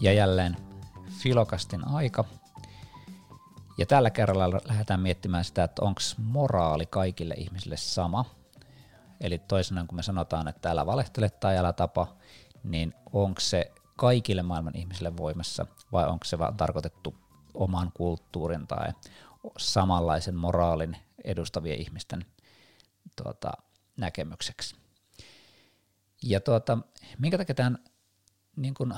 Ja jälleen Filokastin aika. Ja tällä kerralla lähdetään miettimään sitä, että onko moraali kaikille ihmisille sama. Eli toisinaan kun me sanotaan, että älä valehtele tai älä tapa, niin onko se kaikille maailman ihmisille voimassa vai onko se vaan tarkoitettu oman kulttuurin tai samanlaisen moraalin edustavien ihmisten tuota, näkemykseksi. Ja tuota, minkä takia tämän niin kun,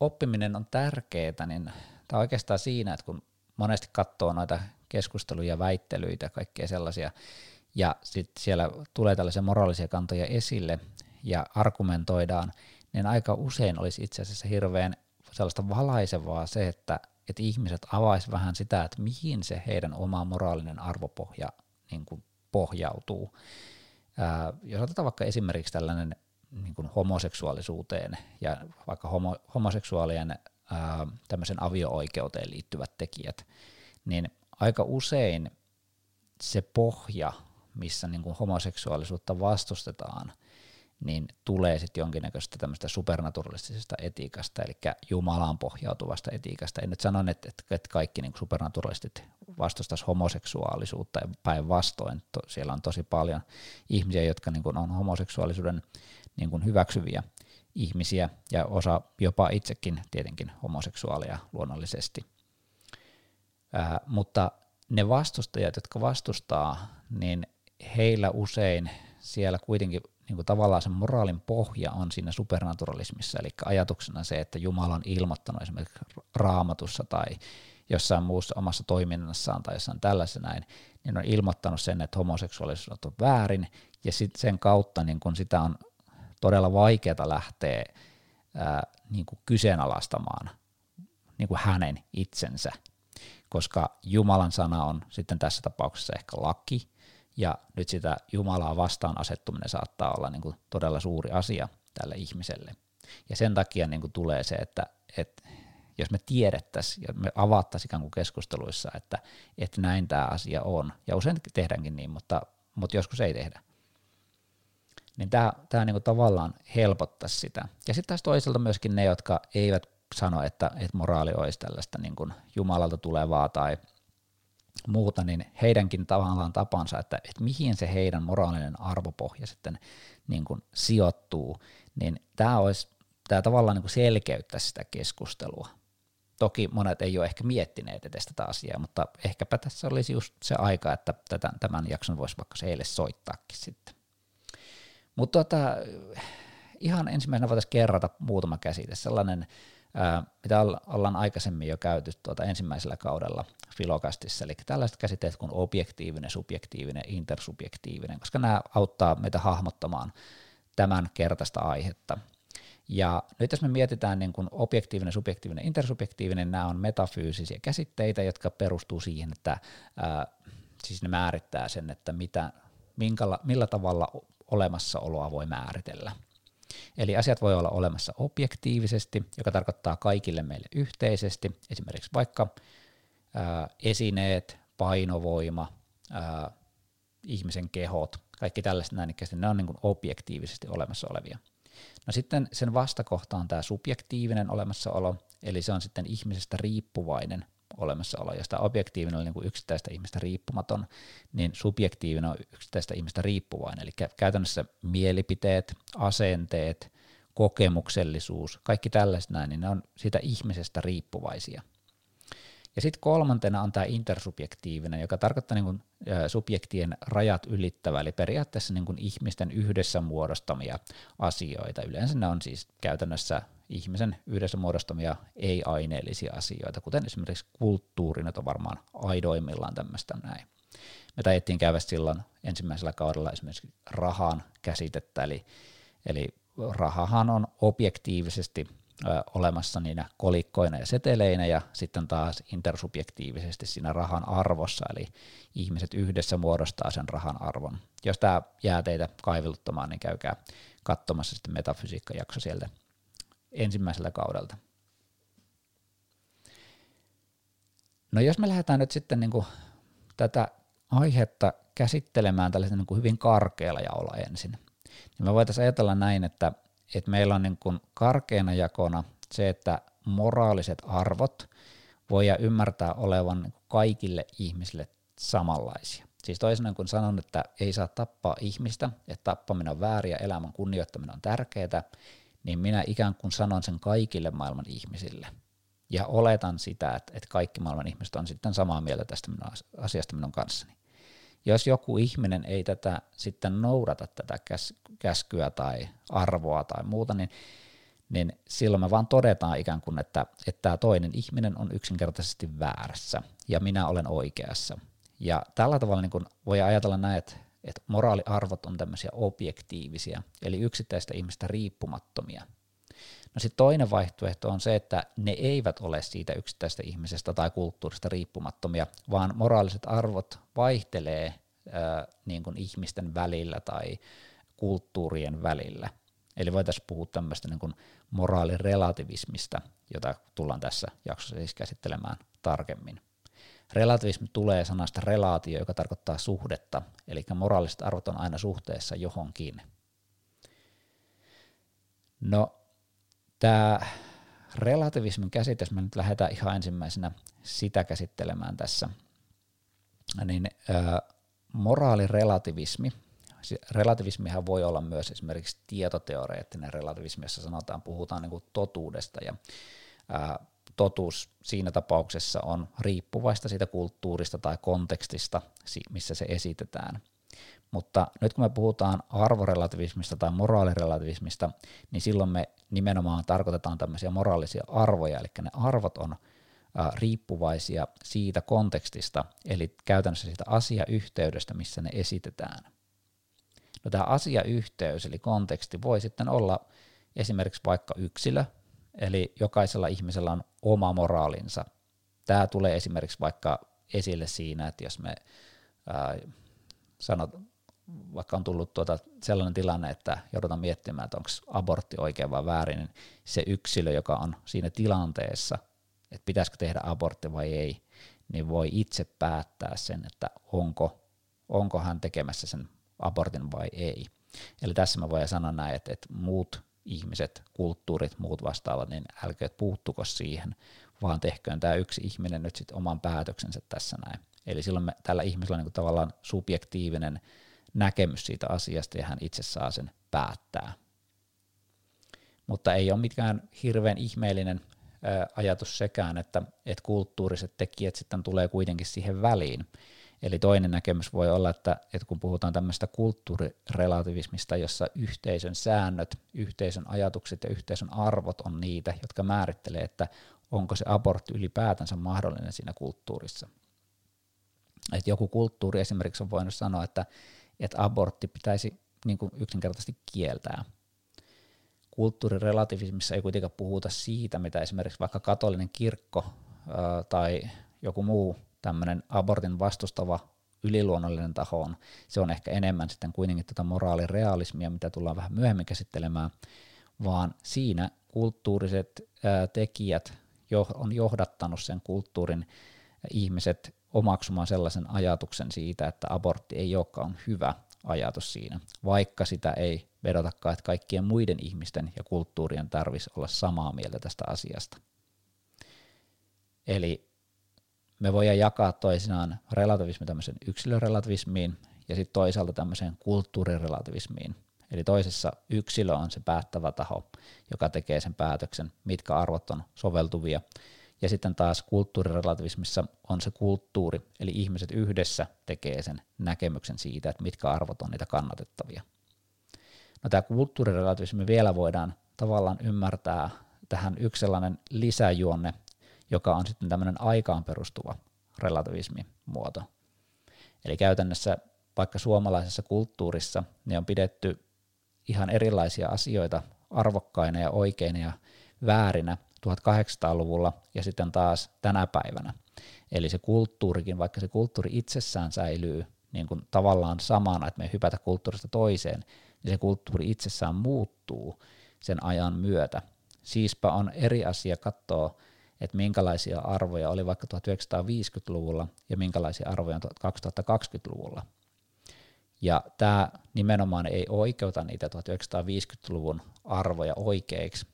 oppiminen on tärkeää, niin tämä oikeastaan siinä, että kun monesti katsoo noita keskusteluja, väittelyitä kaikkea sellaisia, ja sitten siellä tulee tällaisia moraalisia kantoja esille ja argumentoidaan, niin aika usein olisi itse asiassa hirveän sellaista valaisevaa se, että, että ihmiset avais vähän sitä, että mihin se heidän oma moraalinen arvopohja niin kuin pohjautuu. Ää, jos otetaan vaikka esimerkiksi tällainen niin kuin homoseksuaalisuuteen ja vaikka homo, homoseksuaalien ää, tämmöisen avio-oikeuteen liittyvät tekijät, niin aika usein se pohja, missä niin kuin homoseksuaalisuutta vastustetaan, niin tulee sitten jonkinnäköistä tämmöistä supernaturalistisesta etiikasta, eli Jumalaan pohjautuvasta etiikasta. En nyt sano, että, että kaikki niin supernaturalistit vastustaisi homoseksuaalisuutta ja päinvastoin. Siellä on tosi paljon ihmisiä, jotka niin on homoseksuaalisuuden niin kuin hyväksyviä ihmisiä ja osa jopa itsekin tietenkin homoseksuaalia luonnollisesti. Ää, mutta ne vastustajat, jotka vastustaa, niin heillä usein siellä kuitenkin niin kuin tavallaan se moraalin pohja on siinä supernaturalismissa, eli ajatuksena se, että Jumala on ilmoittanut esimerkiksi raamatussa tai jossain muussa omassa toiminnassaan tai jossain tällaisessa näin, niin on ilmoittanut sen, että homoseksuaalisuus on väärin, ja sit sen kautta niin kun sitä on todella vaikeaa lähteä ää, niin kuin kyseenalaistamaan niin kuin hänen itsensä, koska Jumalan sana on sitten tässä tapauksessa ehkä laki, ja nyt sitä Jumalaa vastaan asettuminen saattaa olla niin kuin todella suuri asia tälle ihmiselle. Ja sen takia niin kuin tulee se, että, että jos me tiedettäisiin ja me avattaisiin ikään kuin keskusteluissa, että, että näin tämä asia on, ja usein tehdäänkin niin, mutta, mutta joskus ei tehdä, niin tämä, tämä niin kuin tavallaan helpottaisi sitä. Ja sitten taas toisaalta myöskin ne, jotka eivät sano, että, että moraali olisi tällaista niin kuin Jumalalta tulevaa tai muuta, niin heidänkin tavallaan tapansa, että, että mihin se heidän moraalinen arvopohja sitten niin kuin sijoittuu, niin tämä olisi tämä tavallaan niin kuin selkeyttää sitä keskustelua. Toki monet ei ole ehkä miettineet edes tätä asiaa, mutta ehkäpä tässä olisi just se aika, että tätä, tämän jakson voisi vaikka se heille soittaakin sitten. Mutta tota, ihan ensimmäisenä voitaisiin kerrata muutama käsite, sellainen, mitä ollaan aikaisemmin jo käyty tuota ensimmäisellä kaudella Filokastissa, eli tällaiset käsitteet kuin objektiivinen, subjektiivinen, intersubjektiivinen, koska nämä auttaa meitä hahmottamaan tämän kertaista aihetta. Ja nyt jos me mietitään niin kuin objektiivinen, subjektiivinen, intersubjektiivinen, nämä on metafyysisiä käsitteitä, jotka perustuu siihen, että ää, siis ne määrittää sen, että mitä, minkäla, millä tavalla olemassaoloa voi määritellä. Eli asiat voi olla olemassa objektiivisesti, joka tarkoittaa kaikille meille yhteisesti, esimerkiksi vaikka ää, esineet, painovoima, ää, ihmisen kehot, kaikki tällaiset näin, ne on niin kuin objektiivisesti olemassa olevia. No sitten sen vastakohta on tämä subjektiivinen olemassaolo, eli se on sitten ihmisestä riippuvainen olemassaolo, josta objektiivinen on niin kuin yksittäistä ihmistä riippumaton, niin subjektiivinen on yksittäistä ihmistä riippuvainen. Eli käytännössä mielipiteet, asenteet, kokemuksellisuus, kaikki tällaiset näin, niin ne on siitä ihmisestä riippuvaisia. Ja sitten kolmantena on tämä intersubjektiivinen, joka tarkoittaa niin kuin, subjektien rajat ylittävä, eli periaatteessa niin kuin ihmisten yhdessä muodostamia asioita. Yleensä ne on siis käytännössä ihmisen yhdessä muodostamia ei-aineellisia asioita, kuten esimerkiksi kulttuuri nyt on varmaan aidoimmillaan tämmöistä näin. Me taidettiin käydä silloin ensimmäisellä kaudella esimerkiksi rahan käsitettä, eli, eli rahahan on objektiivisesti ö, olemassa niinä kolikkoina ja seteleinä ja sitten taas intersubjektiivisesti siinä rahan arvossa, eli ihmiset yhdessä muodostaa sen rahan arvon. Jos tämä jää teitä kaiveluttamaan, niin käykää katsomassa sitten metafysiikkajakso sieltä ensimmäisellä kaudelta. No jos me lähdetään nyt sitten niin kuin tätä aihetta käsittelemään tällaisen niin kuin hyvin karkealla jaolla ensin. Niin me voitaisiin ajatella näin, että, että meillä on niin kuin karkeana jakona se, että moraaliset arvot voi ymmärtää olevan niin kaikille ihmisille samanlaisia. Siis toisin kuin sanon, että ei saa tappaa ihmistä, että tappaminen on väärin ja elämän kunnioittaminen on tärkeää, niin minä ikään kuin sanon sen kaikille maailman ihmisille. Ja oletan sitä, että, että kaikki maailman ihmiset on sitten samaa mieltä tästä minun asiasta minun kanssani. Jos joku ihminen ei tätä sitten noudata tätä käskyä tai arvoa tai muuta, niin, niin silloin me vaan todetaan ikään kuin, että, että tämä toinen ihminen on yksinkertaisesti väärässä ja minä olen oikeassa. Ja tällä tavalla niin voi ajatella näin, että, että moraaliarvot on tämmöisiä objektiivisia, eli yksittäistä ihmistä riippumattomia. No sitten toinen vaihtoehto on se, että ne eivät ole siitä yksittäisestä ihmisestä tai kulttuurista riippumattomia, vaan moraaliset arvot vaihtelee ää, niin kuin ihmisten välillä tai kulttuurien välillä. Eli voitaisiin puhua tämmöistä niin kuin moraalirelativismista, jota tullaan tässä jaksossa siis käsittelemään tarkemmin. Relativismi tulee sanasta relaatio, joka tarkoittaa suhdetta, eli moraaliset arvot on aina suhteessa johonkin. No, tämä relativismin käsite, jos me nyt lähdetään ihan ensimmäisenä sitä käsittelemään tässä, niin ää, moraalirelativismi, relativismihan voi olla myös esimerkiksi tietoteoreettinen relativismi, jossa sanotaan, puhutaan niin totuudesta ja ää, totuus siinä tapauksessa on riippuvaista siitä kulttuurista tai kontekstista, missä se esitetään. Mutta nyt kun me puhutaan arvorelativismista tai moraalirelativismista, niin silloin me nimenomaan tarkoitetaan tämmöisiä moraalisia arvoja, eli ne arvot on riippuvaisia siitä kontekstista, eli käytännössä siitä asiayhteydestä, missä ne esitetään. No tämä asiayhteys, eli konteksti, voi sitten olla esimerkiksi vaikka yksilö, Eli jokaisella ihmisellä on oma moraalinsa. Tämä tulee esimerkiksi vaikka esille siinä, että jos me ää, sanot, vaikka on tullut tuota sellainen tilanne, että joudutaan miettimään, että onko abortti oikein vai väärin, niin se yksilö, joka on siinä tilanteessa, että pitäisikö tehdä abortti vai ei, niin voi itse päättää sen, että onko, onko hän tekemässä sen abortin vai ei. Eli tässä mä voin sanoa näin, että, että muut ihmiset, kulttuurit, muut vastaavat, niin älkööt puuttuko siihen, vaan tehköön tämä yksi ihminen nyt sitten oman päätöksensä tässä näin. Eli silloin me, tällä ihmisellä on niin tavallaan subjektiivinen näkemys siitä asiasta ja hän itse saa sen päättää. Mutta ei ole mikään hirveän ihmeellinen ajatus sekään, että, että kulttuuriset tekijät sitten tulee kuitenkin siihen väliin. Eli toinen näkemys voi olla, että, että kun puhutaan tämmöistä kulttuurirelativismista, jossa yhteisön säännöt, yhteisön ajatukset ja yhteisön arvot on niitä, jotka määrittelee, että onko se abortti ylipäätänsä mahdollinen siinä kulttuurissa. Et joku kulttuuri esimerkiksi on voinut sanoa, että, että abortti pitäisi niin kuin yksinkertaisesti kieltää. Kulttuurirelativismissa ei kuitenkaan puhuta siitä, mitä esimerkiksi vaikka katolinen kirkko ää, tai joku muu tämmöinen abortin vastustava yliluonnollinen taho on, se on ehkä enemmän sitten kuitenkin tätä moraalirealismia, mitä tullaan vähän myöhemmin käsittelemään, vaan siinä kulttuuriset ää, tekijät jo, on johdattanut sen kulttuurin ihmiset omaksumaan sellaisen ajatuksen siitä, että abortti ei olekaan hyvä ajatus siinä, vaikka sitä ei vedotakaan, että kaikkien muiden ihmisten ja kulttuurien tarvitsisi olla samaa mieltä tästä asiasta. Eli me voidaan jakaa toisinaan relativismi tämmöisen yksilörelativismiin ja sitten toisaalta tämmöiseen kulttuurirelativismiin. Eli toisessa yksilö on se päättävä taho, joka tekee sen päätöksen, mitkä arvot on soveltuvia. Ja sitten taas kulttuurirelativismissa on se kulttuuri, eli ihmiset yhdessä tekee sen näkemyksen siitä, että mitkä arvot on niitä kannatettavia. No tämä kulttuurirelativismi vielä voidaan tavallaan ymmärtää tähän yksi sellainen lisäjuonne, joka on sitten tämmöinen aikaan perustuva relativismimuoto. Eli käytännössä vaikka suomalaisessa kulttuurissa niin on pidetty ihan erilaisia asioita arvokkaina ja oikeina ja väärinä 1800-luvulla ja sitten taas tänä päivänä. Eli se kulttuurikin, vaikka se kulttuuri itsessään säilyy niin kuin tavallaan samana, että me hypätä kulttuurista toiseen, niin se kulttuuri itsessään muuttuu sen ajan myötä. Siispä on eri asia katsoa että minkälaisia arvoja oli vaikka 1950-luvulla ja minkälaisia arvoja on 2020-luvulla. Ja tämä nimenomaan ei oikeuta niitä 1950-luvun arvoja oikeiksi,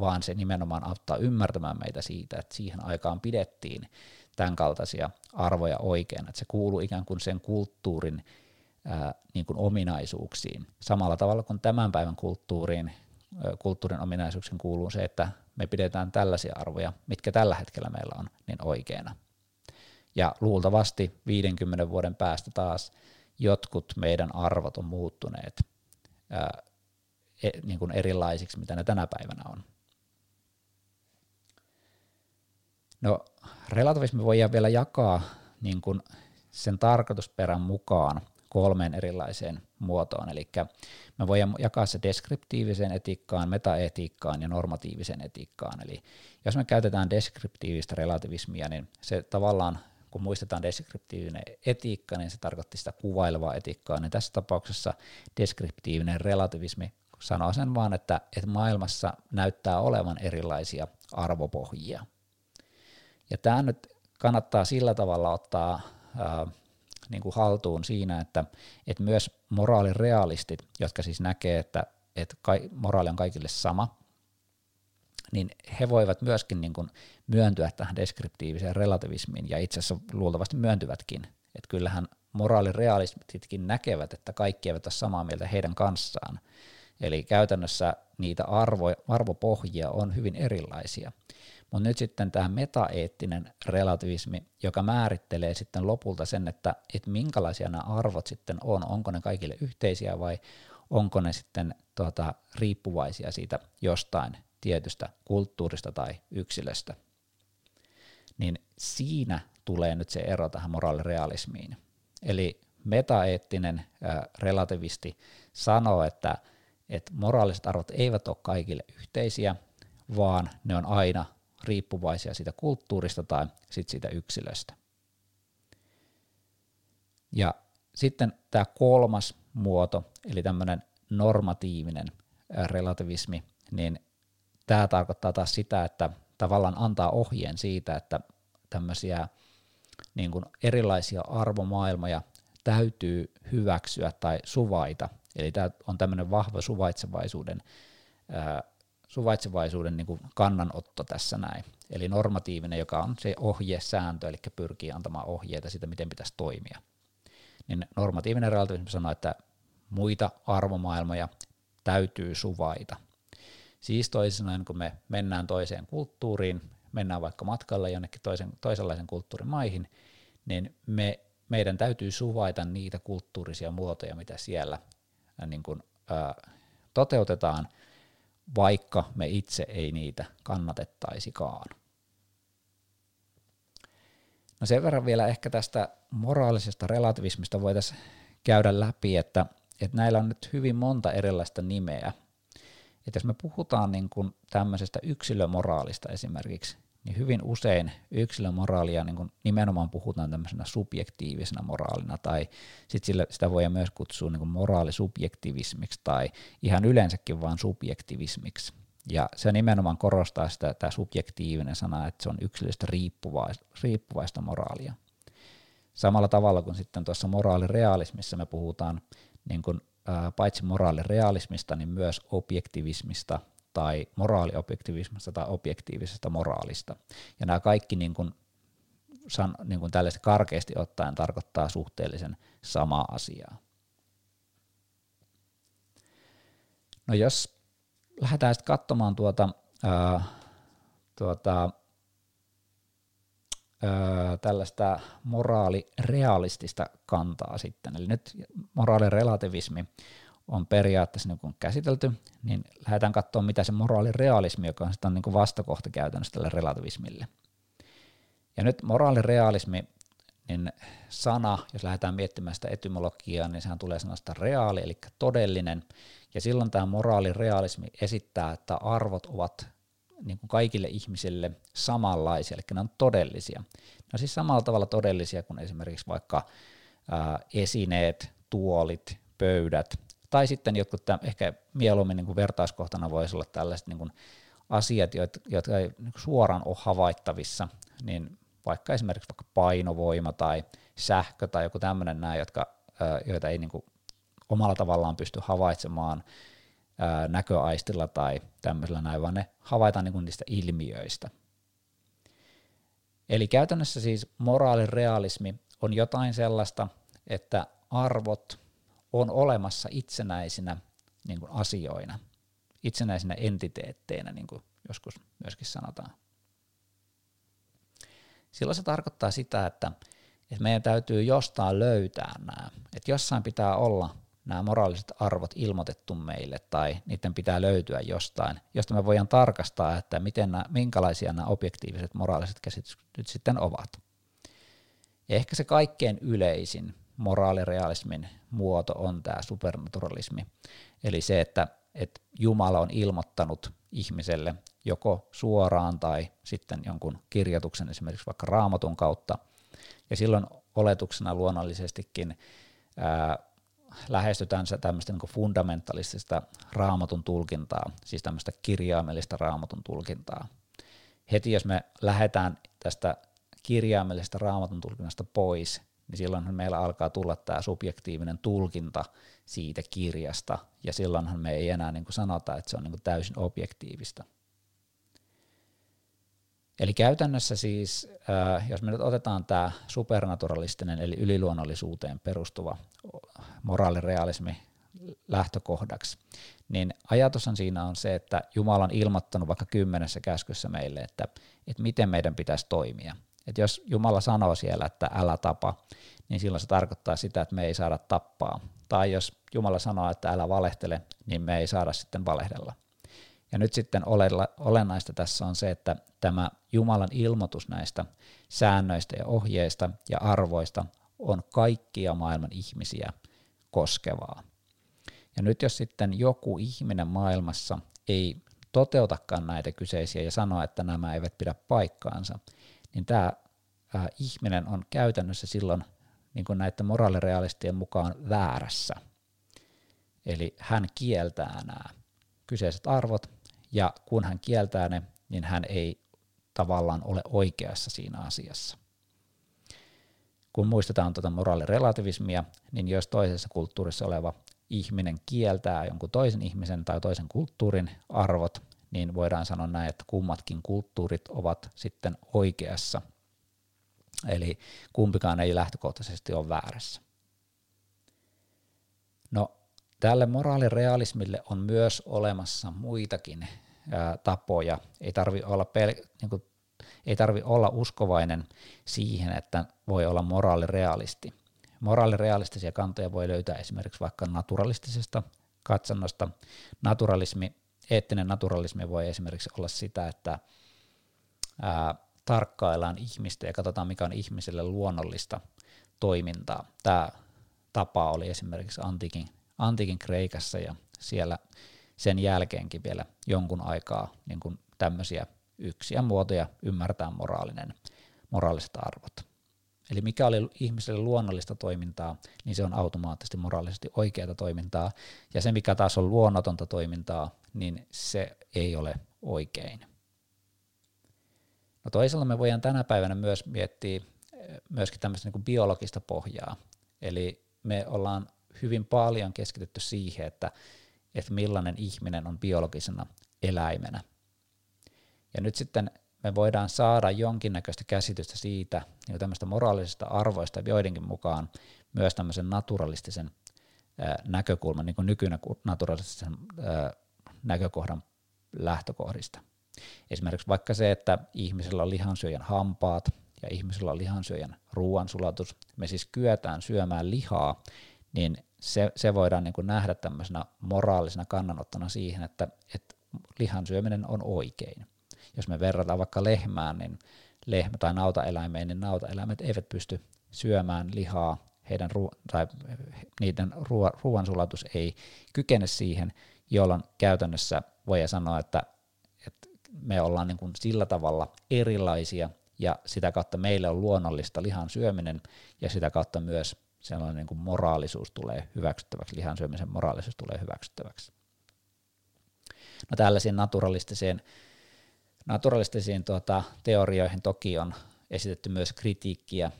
vaan se nimenomaan auttaa ymmärtämään meitä siitä, että siihen aikaan pidettiin tämän kaltaisia arvoja oikein, että se kuuluu ikään kuin sen kulttuurin ää, niin kuin ominaisuuksiin. Samalla tavalla kuin tämän päivän kulttuuriin, kulttuurin ominaisuuksiin kuuluu se, että me pidetään tällaisia arvoja, mitkä tällä hetkellä meillä on, niin oikeina. Ja luultavasti 50 vuoden päästä taas jotkut meidän arvot on muuttuneet ää, e, niin kuin erilaisiksi, mitä ne tänä päivänä on. No, relativismi voidaan vielä jakaa niin kuin sen tarkoitusperän mukaan kolmeen erilaiseen muotoon. Eli me voidaan jakaa se deskriptiiviseen etiikkaan, metaetiikkaan ja normatiiviseen etiikkaan. Eli jos me käytetään deskriptiivistä relativismia, niin se tavallaan, kun muistetaan deskriptiivinen etiikka, niin se tarkoitti sitä kuvailevaa etiikkaa, niin tässä tapauksessa deskriptiivinen relativismi sanoo sen vaan, että, että maailmassa näyttää olevan erilaisia arvopohjia. Ja tämä nyt kannattaa sillä tavalla ottaa ää, niin kuin haltuun siinä, että, että myös moraalirealistit, jotka siis näkee, että, että kai, moraali on kaikille sama, niin he voivat myöskin niin kuin myöntyä tähän deskriptiiviseen relativismiin, ja itse asiassa luultavasti myöntyvätkin. Että kyllähän moraalirealistitkin näkevät, että kaikki eivät ole samaa mieltä heidän kanssaan. Eli käytännössä niitä arvo, arvopohjia on hyvin erilaisia. Mutta nyt sitten tämä metaeettinen relativismi, joka määrittelee sitten lopulta sen, että, että minkälaisia nämä arvot sitten on, onko ne kaikille yhteisiä vai onko ne sitten tuota, riippuvaisia siitä jostain tietystä kulttuurista tai yksilöstä. Niin siinä tulee nyt se ero tähän moraalirealismiin. Eli metaeettinen ää, relativisti sanoo, että, että moraaliset arvot eivät ole kaikille yhteisiä, vaan ne on aina riippuvaisia siitä kulttuurista tai sit siitä yksilöstä. Ja sitten tämä kolmas muoto, eli tämmöinen normatiivinen relativismi, niin tämä tarkoittaa taas sitä, että tavallaan antaa ohjeen siitä, että tämmöisiä niin kuin erilaisia arvomaailmoja täytyy hyväksyä tai suvaita. Eli tämä on tämmöinen vahva suvaitsevaisuuden suvaitsevaisuuden niin kuin kannanotto tässä näin. Eli normatiivinen, joka on se ohjesääntö, eli pyrkii antamaan ohjeita siitä, miten pitäisi toimia. Niin normatiivinen relativismi sanoo, että muita arvomaailmoja täytyy suvaita. Siis toisin sanoen, kun me mennään toiseen kulttuuriin, mennään vaikka matkalle jonnekin toisen, toisenlaisen kulttuurin maihin, niin me, meidän täytyy suvaita niitä kulttuurisia muotoja, mitä siellä niin kuin, ää, toteutetaan – vaikka me itse ei niitä kannatettaisikaan. No sen verran vielä ehkä tästä moraalisesta relativismista voitaisiin käydä läpi, että, että näillä on nyt hyvin monta erilaista nimeä. Että jos me puhutaan niin kuin tämmöisestä yksilömoraalista esimerkiksi, niin hyvin usein yksilömoraalia niin kuin nimenomaan puhutaan tämmöisenä subjektiivisena moraalina, tai sit sillä, sitä voi myös kutsua niin moraalisubjektivismiksi, tai ihan yleensäkin vaan subjektivismiksi. Ja se nimenomaan korostaa sitä, tämä subjektiivinen sana, että se on yksilöstä riippuvaista, riippuvaista moraalia. Samalla tavalla kuin sitten tuossa moraalirealismissa me puhutaan niin kuin, ää, paitsi moraalirealismista, niin myös objektivismista tai moraaliobjektivismista tai objektiivisesta moraalista. Ja nämä kaikki niin kuin, san, niin kuin tällaista karkeasti ottaen tarkoittaa suhteellisen samaa asiaa. No jos lähdetään sitten katsomaan tuota, ää, tuota ää, tällaista moraalirealistista kantaa sitten, eli nyt moraalirelativismi on periaatteessa niin käsitelty, niin lähdetään katsoa, mitä se moraalirealismi, joka on, on niin vastakohta käytännössä tälle relativismille. Ja nyt moraalirealismi, niin sana, jos lähdetään miettimään sitä etymologiaa, niin sehän tulee sanasta reaali, eli todellinen, ja silloin tämä moraalirealismi esittää, että arvot ovat niin kuin kaikille ihmisille samanlaisia, eli ne on todellisia. Ne on siis samalla tavalla todellisia kuin esimerkiksi vaikka ää, esineet, tuolit, pöydät, tai sitten jotkut, tämän, ehkä mieluummin niin kuin vertauskohtana voisi olla tällaiset niin kuin asiat, jotka ei niin suoraan ole havaittavissa, niin vaikka esimerkiksi vaikka painovoima tai sähkö tai joku tämmöinen nämä, jotka, joita ei niin kuin omalla tavallaan pysty havaitsemaan näköaistilla tai tämmöisellä näin, vaan ne havaitaan niin kuin niistä ilmiöistä. Eli käytännössä siis moraalirealismi on jotain sellaista, että arvot on olemassa itsenäisinä niin kuin asioina, itsenäisinä entiteetteinä, niin kuin joskus myöskin sanotaan. Silloin se tarkoittaa sitä, että, että meidän täytyy jostain löytää nämä, että jossain pitää olla nämä moraaliset arvot ilmoitettu meille tai niiden pitää löytyä jostain, josta me voidaan tarkastaa, että miten nämä, minkälaisia nämä objektiiviset moraaliset käsitykset nyt sitten ovat. Ja ehkä se kaikkein yleisin moraalirealismin muoto on tämä supernaturalismi, eli se, että, että Jumala on ilmoittanut ihmiselle joko suoraan tai sitten jonkun kirjoituksen esimerkiksi vaikka raamatun kautta, ja silloin oletuksena luonnollisestikin ää, lähestytään tämmöistä niin fundamentalistista raamatun tulkintaa, siis tämmöistä kirjaimellista raamatun tulkintaa. Heti jos me lähdetään tästä kirjaimellisesta raamatun tulkinnasta pois, niin silloinhan meillä alkaa tulla tämä subjektiivinen tulkinta siitä kirjasta, ja silloinhan me ei enää niin kuin sanota, että se on niin kuin täysin objektiivista. Eli käytännössä siis, äh, jos me nyt otetaan tämä supernaturalistinen eli yliluonnollisuuteen perustuva moraalirealismi lähtökohdaksi, niin ajatushan siinä on se, että Jumala on ilmoittanut vaikka kymmenessä käskyssä meille, että, että miten meidän pitäisi toimia. Että jos Jumala sanoo siellä, että älä tapa, niin silloin se tarkoittaa sitä, että me ei saada tappaa. Tai jos Jumala sanoo, että älä valehtele, niin me ei saada sitten valehdella. Ja nyt sitten olennaista tässä on se, että tämä Jumalan ilmoitus näistä säännöistä ja ohjeista ja arvoista on kaikkia maailman ihmisiä koskevaa. Ja nyt jos sitten joku ihminen maailmassa ei toteutakaan näitä kyseisiä ja sanoa, että nämä eivät pidä paikkaansa, niin tämä äh, ihminen on käytännössä silloin niin kuin näiden moraalirealistien mukaan väärässä. Eli hän kieltää nämä kyseiset arvot, ja kun hän kieltää ne, niin hän ei tavallaan ole oikeassa siinä asiassa. Kun muistetaan tuota moraalirelativismia, niin jos toisessa kulttuurissa oleva ihminen kieltää jonkun toisen ihmisen tai toisen kulttuurin arvot, niin voidaan sanoa näin, että kummatkin kulttuurit ovat sitten oikeassa. Eli kumpikaan ei lähtökohtaisesti ole väärässä. No, tälle moraalirealismille on myös olemassa muitakin ää, tapoja. Ei tarvi olla pel- niin kuin, ei tarvi olla uskovainen siihen, että voi olla moraalirealisti. Moraalirealistisia kantoja voi löytää esimerkiksi vaikka naturalistisesta katsannosta. Naturalismi eettinen naturalismi voi esimerkiksi olla sitä, että ää, tarkkaillaan ihmistä ja katsotaan, mikä on ihmiselle luonnollista toimintaa. Tämä tapa oli esimerkiksi antiikin, antiikin Kreikassa ja siellä sen jälkeenkin vielä jonkun aikaa niin kuin tämmöisiä yksiä muotoja ymmärtää moraalinen, moraaliset arvot. Eli mikä oli ihmiselle luonnollista toimintaa, niin se on automaattisesti moraalisesti oikeaa toimintaa, ja se mikä taas on luonnotonta toimintaa, niin se ei ole oikein. No toisaalta me voidaan tänä päivänä myös miettiä eh, myöskin tämmöistä niin biologista pohjaa, eli me ollaan hyvin paljon keskitytty siihen, että, että millainen ihminen on biologisena eläimenä. Ja nyt sitten me voidaan saada jonkinnäköistä käsitystä siitä, niin tämmöistä moraalisista arvoista joidenkin mukaan myös tämmöisen naturalistisen näkökulman, niin kuin nykyinen naturalistisen näkökohdan lähtökohdista. Esimerkiksi vaikka se, että ihmisellä on lihansyöjän hampaat ja ihmisellä on lihansyöjän ruoansulatus, me siis kyetään syömään lihaa, niin se, se voidaan niin kuin nähdä tämmöisenä moraalisena kannanottona siihen, että, että lihan syöminen on oikein jos me verrataan vaikka lehmään, niin lehmä tai nautaeläimeen, niin nautaeläimet eivät pysty syömään lihaa, heidän ruo- tai niiden ruo- ruoansulatus ei kykene siihen, jolloin käytännössä voi sanoa, että, että me ollaan niin kuin sillä tavalla erilaisia, ja sitä kautta meille on luonnollista lihan syöminen, ja sitä kautta myös sellainen niin kuin moraalisuus tulee hyväksyttäväksi, lihan syömisen moraalisuus tulee hyväksyttäväksi. No tällaisiin naturalistiseen Naturalistisiin tuota, teorioihin toki on esitetty myös kritiikkiä,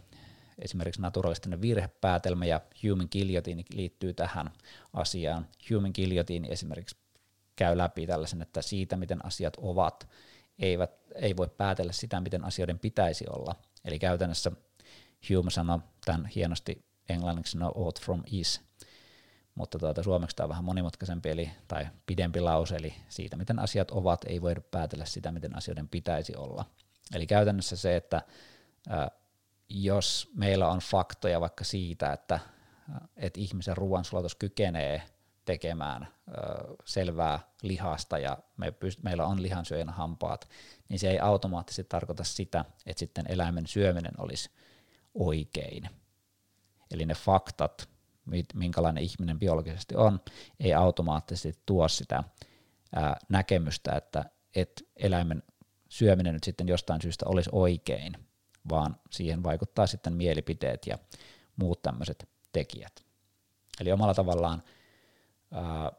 esimerkiksi naturalistinen virhepäätelmä ja human guillotine liittyy tähän asiaan. Human guillotine esimerkiksi käy läpi tällaisen, että siitä miten asiat ovat, eivät, ei voi päätellä sitä, miten asioiden pitäisi olla. Eli käytännössä Hume sanoi tämän hienosti englanniksi no ought from is, mutta tuota, suomeksi tämä on vähän monimutkaisempi eli, tai pidempi lause, eli siitä miten asiat ovat, ei voida päätellä sitä, miten asioiden pitäisi olla. Eli käytännössä se, että ä, jos meillä on faktoja vaikka siitä, että, että ihmisen ruoansulatus kykenee tekemään ö, selvää lihasta ja me pyst- meillä on lihansyöjän hampaat, niin se ei automaattisesti tarkoita sitä, että sitten eläimen syöminen olisi oikein. Eli ne faktat, minkälainen ihminen biologisesti on, ei automaattisesti tuo sitä ää, näkemystä, että et eläimen syöminen nyt sitten jostain syystä olisi oikein, vaan siihen vaikuttaa sitten mielipiteet ja muut tämmöiset tekijät. Eli omalla tavallaan ää,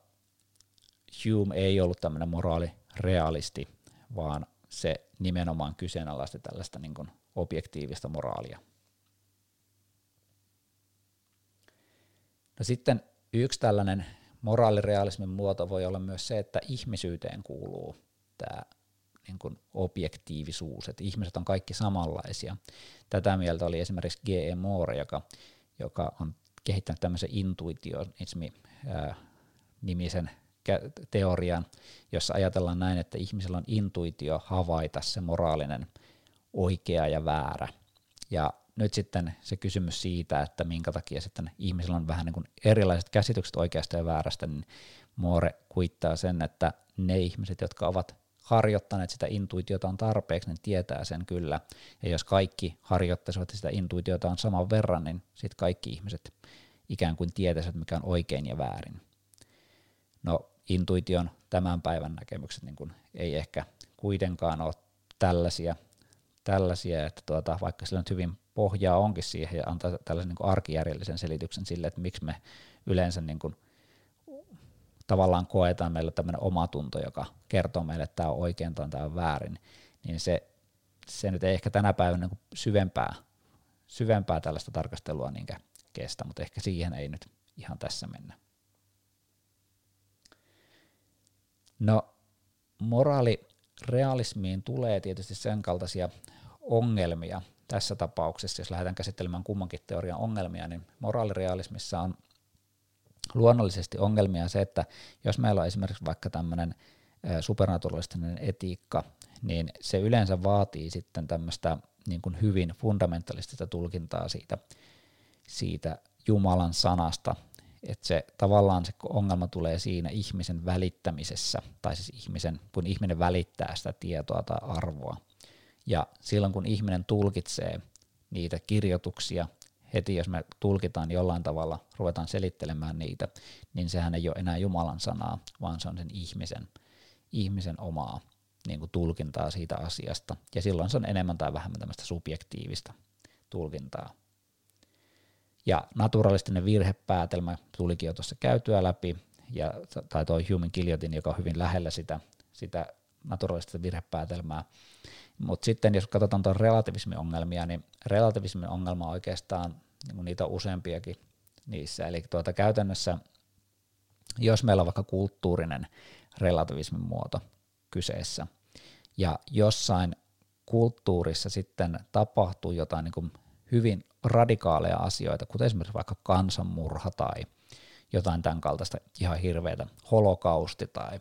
Hume ei ollut tämmöinen moraalirealisti, vaan se nimenomaan kyseenalaisti tällaista niin kuin objektiivista moraalia. No sitten yksi tällainen moraalirealismin muoto voi olla myös se, että ihmisyyteen kuuluu tämä niin kuin objektiivisuus, että ihmiset on kaikki samanlaisia. Tätä mieltä oli esimerkiksi G.E. Moore, joka, joka on kehittänyt tämmöisen intuitionismi nimisen teorian, jossa ajatellaan näin, että ihmisellä on intuitio havaita se moraalinen oikea ja väärä. Ja nyt sitten se kysymys siitä, että minkä takia sitten ihmisillä on vähän niin kuin erilaiset käsitykset oikeasta ja väärästä, niin Moore kuittaa sen, että ne ihmiset, jotka ovat harjoittaneet sitä intuitiotaan tarpeeksi, niin tietää sen kyllä. Ja jos kaikki harjoittaisivat sitä intuitiotaan saman verran, niin sitten kaikki ihmiset ikään kuin tietäisivät, mikä on oikein ja väärin. No intuition tämän päivän näkemykset niin kuin ei ehkä kuitenkaan ole tällaisia, tällaisia että tuota, vaikka sillä nyt hyvin pohjaa onkin siihen ja antaa tällaisen niin arkijärjellisen selityksen sille, että miksi me yleensä niin kuin tavallaan koetaan meillä tämmöinen omatunto, joka kertoo meille, että tämä on oikein tai tämä on väärin, niin se, se nyt ei ehkä tänä päivänä niin syvempää, syvempää tällaista tarkastelua niinkä kestä, mutta ehkä siihen ei nyt ihan tässä mennä. No, moraalirealismiin tulee tietysti sen kaltaisia ongelmia tässä tapauksessa, jos lähdetään käsittelemään kummankin teorian ongelmia, niin moraalirealismissa on luonnollisesti ongelmia se, että jos meillä on esimerkiksi vaikka tämmöinen supernaturalistinen etiikka, niin se yleensä vaatii sitten tämmöistä niin kuin hyvin fundamentalistista tulkintaa siitä, siitä Jumalan sanasta, että se tavallaan se ongelma tulee siinä ihmisen välittämisessä, tai siis ihmisen, kun ihminen välittää sitä tietoa tai arvoa. Ja silloin kun ihminen tulkitsee niitä kirjoituksia, heti jos me tulkitaan jollain tavalla, ruvetaan selittelemään niitä, niin sehän ei ole enää Jumalan sanaa, vaan se on sen ihmisen, ihmisen omaa niin kuin tulkintaa siitä asiasta. Ja silloin se on enemmän tai vähemmän tämmöistä subjektiivista tulkintaa. Ja naturalistinen virhepäätelmä tulikin jo tuossa käytyä läpi, ja, tai tuo human guillotine, joka on hyvin lähellä sitä, sitä naturalistista virhepäätelmää. Mutta sitten jos katsotaan tuon relativismin ongelmia, niin relativismin ongelma on oikeastaan, niin niitä on useampiakin niissä. Eli tuota käytännössä, jos meillä on vaikka kulttuurinen relativismin muoto kyseessä, ja jossain kulttuurissa sitten tapahtuu jotain niin kuin hyvin radikaaleja asioita, kuten esimerkiksi vaikka kansanmurha tai jotain tämän kaltaista ihan hirveätä, holokausti tai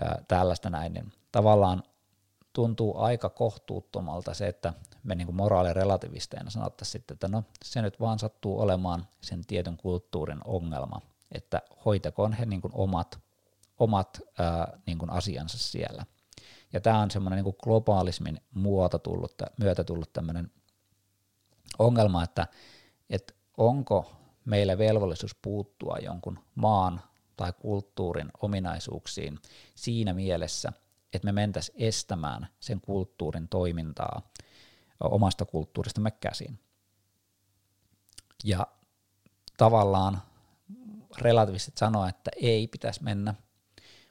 ää, tällaista näin, niin tavallaan tuntuu aika kohtuuttomalta se, että me niin moraalirelativisteina sanottaisiin sitten, että no se nyt vaan sattuu olemaan sen tietyn kulttuurin ongelma, että hoitakoon he niin omat, omat ää, niin asiansa siellä. Ja tämä on semmoinen niin globaalismin muoto tullut, myötä tullut tämmöinen ongelma, että, että onko meillä velvollisuus puuttua jonkun maan tai kulttuurin ominaisuuksiin siinä mielessä, että me mentäisiin estämään sen kulttuurin toimintaa omasta kulttuuristamme käsin. Ja tavallaan relativistit sanoo, että ei pitäisi mennä,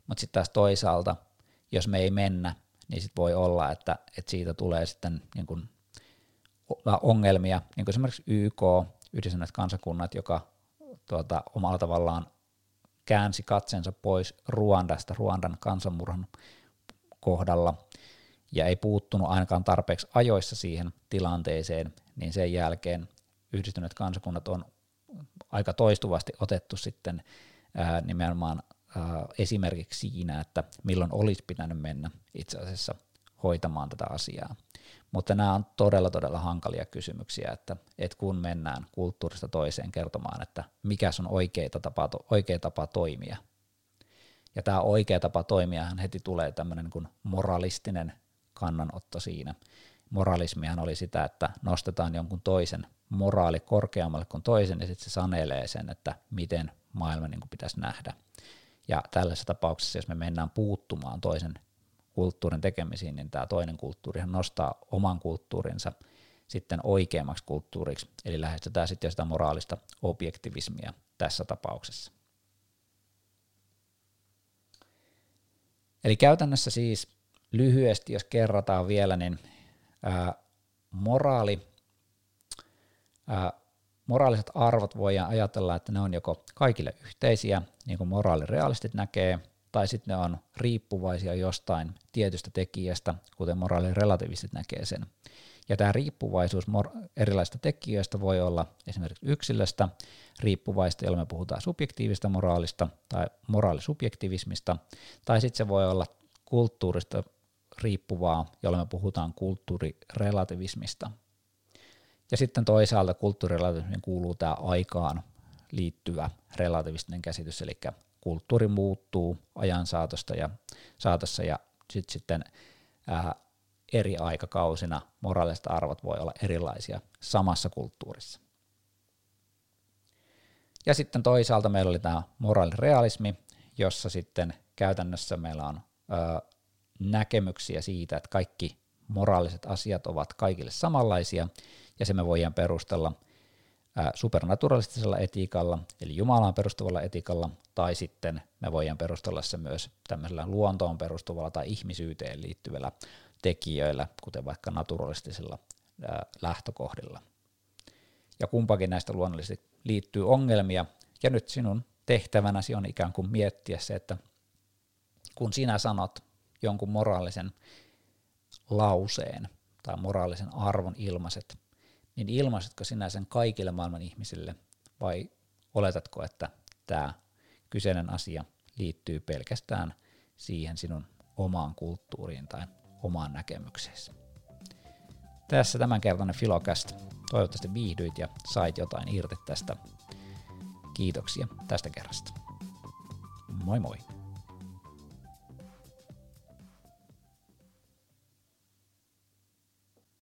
mutta sitten taas toisaalta, jos me ei mennä, niin sit voi olla, että, että siitä tulee sitten niin kuin ongelmia, niin kuin esimerkiksi YK, Yhdistyneet kansakunnat, joka tuota, omalla tavallaan käänsi katsensa pois Ruandasta, Ruandan kansanmurhan kohdalla, ja ei puuttunut ainakaan tarpeeksi ajoissa siihen tilanteeseen, niin sen jälkeen yhdistyneet kansakunnat on aika toistuvasti otettu sitten ää, nimenomaan ää, esimerkiksi siinä, että milloin olisi pitänyt mennä itse asiassa hoitamaan tätä asiaa. Mutta nämä on todella, todella hankalia kysymyksiä, että, että kun mennään kulttuurista toiseen kertomaan, että mikä on oikea tapa, oikea tapa toimia. Ja tämä oikea tapa toimia heti tulee tämmöinen kuin moralistinen kannanotto siinä. Moralismihan oli sitä, että nostetaan jonkun toisen moraali korkeammalle kuin toisen, ja sitten se sanelee sen, että miten maailma niin kuin pitäisi nähdä. Ja tällaisessa tapauksessa, jos me mennään puuttumaan toisen kulttuurin tekemisiin, niin tämä toinen kulttuurihan nostaa oman kulttuurinsa sitten oikeammaksi kulttuuriksi, eli lähestytään sitten sitä moraalista objektivismia tässä tapauksessa. Eli käytännössä siis lyhyesti, jos kerrataan vielä, niin ää, moraali, ää, moraaliset arvot voidaan ajatella, että ne on joko kaikille yhteisiä, niin kuin moraalirealistit näkee, tai sitten ne on riippuvaisia jostain tietystä tekijästä, kuten moraalirelativistit näkee sen. Ja tämä riippuvaisuus erilaisista tekijöistä voi olla esimerkiksi yksilöstä riippuvaista, jolloin me puhutaan subjektiivista moraalista tai moraalisubjektivismista, tai sitten se voi olla kulttuurista riippuvaa, jolloin me puhutaan kulttuurirelativismista. Ja sitten toisaalta kulttuurirelativismiin kuuluu tämä aikaan liittyvä relativistinen käsitys, eli kulttuuri muuttuu ajan saatosta ja, saatossa ja sit sitten ää, eri aikakausina moraaliset arvot voi olla erilaisia samassa kulttuurissa. Ja sitten toisaalta meillä oli tämä moraalirealismi, jossa sitten käytännössä meillä on ö, näkemyksiä siitä, että kaikki moraaliset asiat ovat kaikille samanlaisia, ja se me voidaan perustella supernaturalistisella etiikalla, eli Jumalaan perustuvalla etiikalla, tai sitten me voidaan perustella se myös tämmöisellä luontoon perustuvalla tai ihmisyyteen liittyvällä tekijöillä, kuten vaikka naturalistisilla lähtökohdilla. Ja kumpakin näistä luonnollisesti liittyy ongelmia, ja nyt sinun tehtävänäsi on ikään kuin miettiä se, että kun sinä sanot jonkun moraalisen lauseen tai moraalisen arvon ilmaiset, niin ilmaisetko sinä sen kaikille maailman ihmisille vai oletatko, että tämä kyseinen asia liittyy pelkästään siihen sinun omaan kulttuuriin tai omaan näkemykseesi. Tässä tämänkertainen Filocast. Toivottavasti viihdyit ja sait jotain irti tästä. Kiitoksia tästä kerrasta. Moi moi!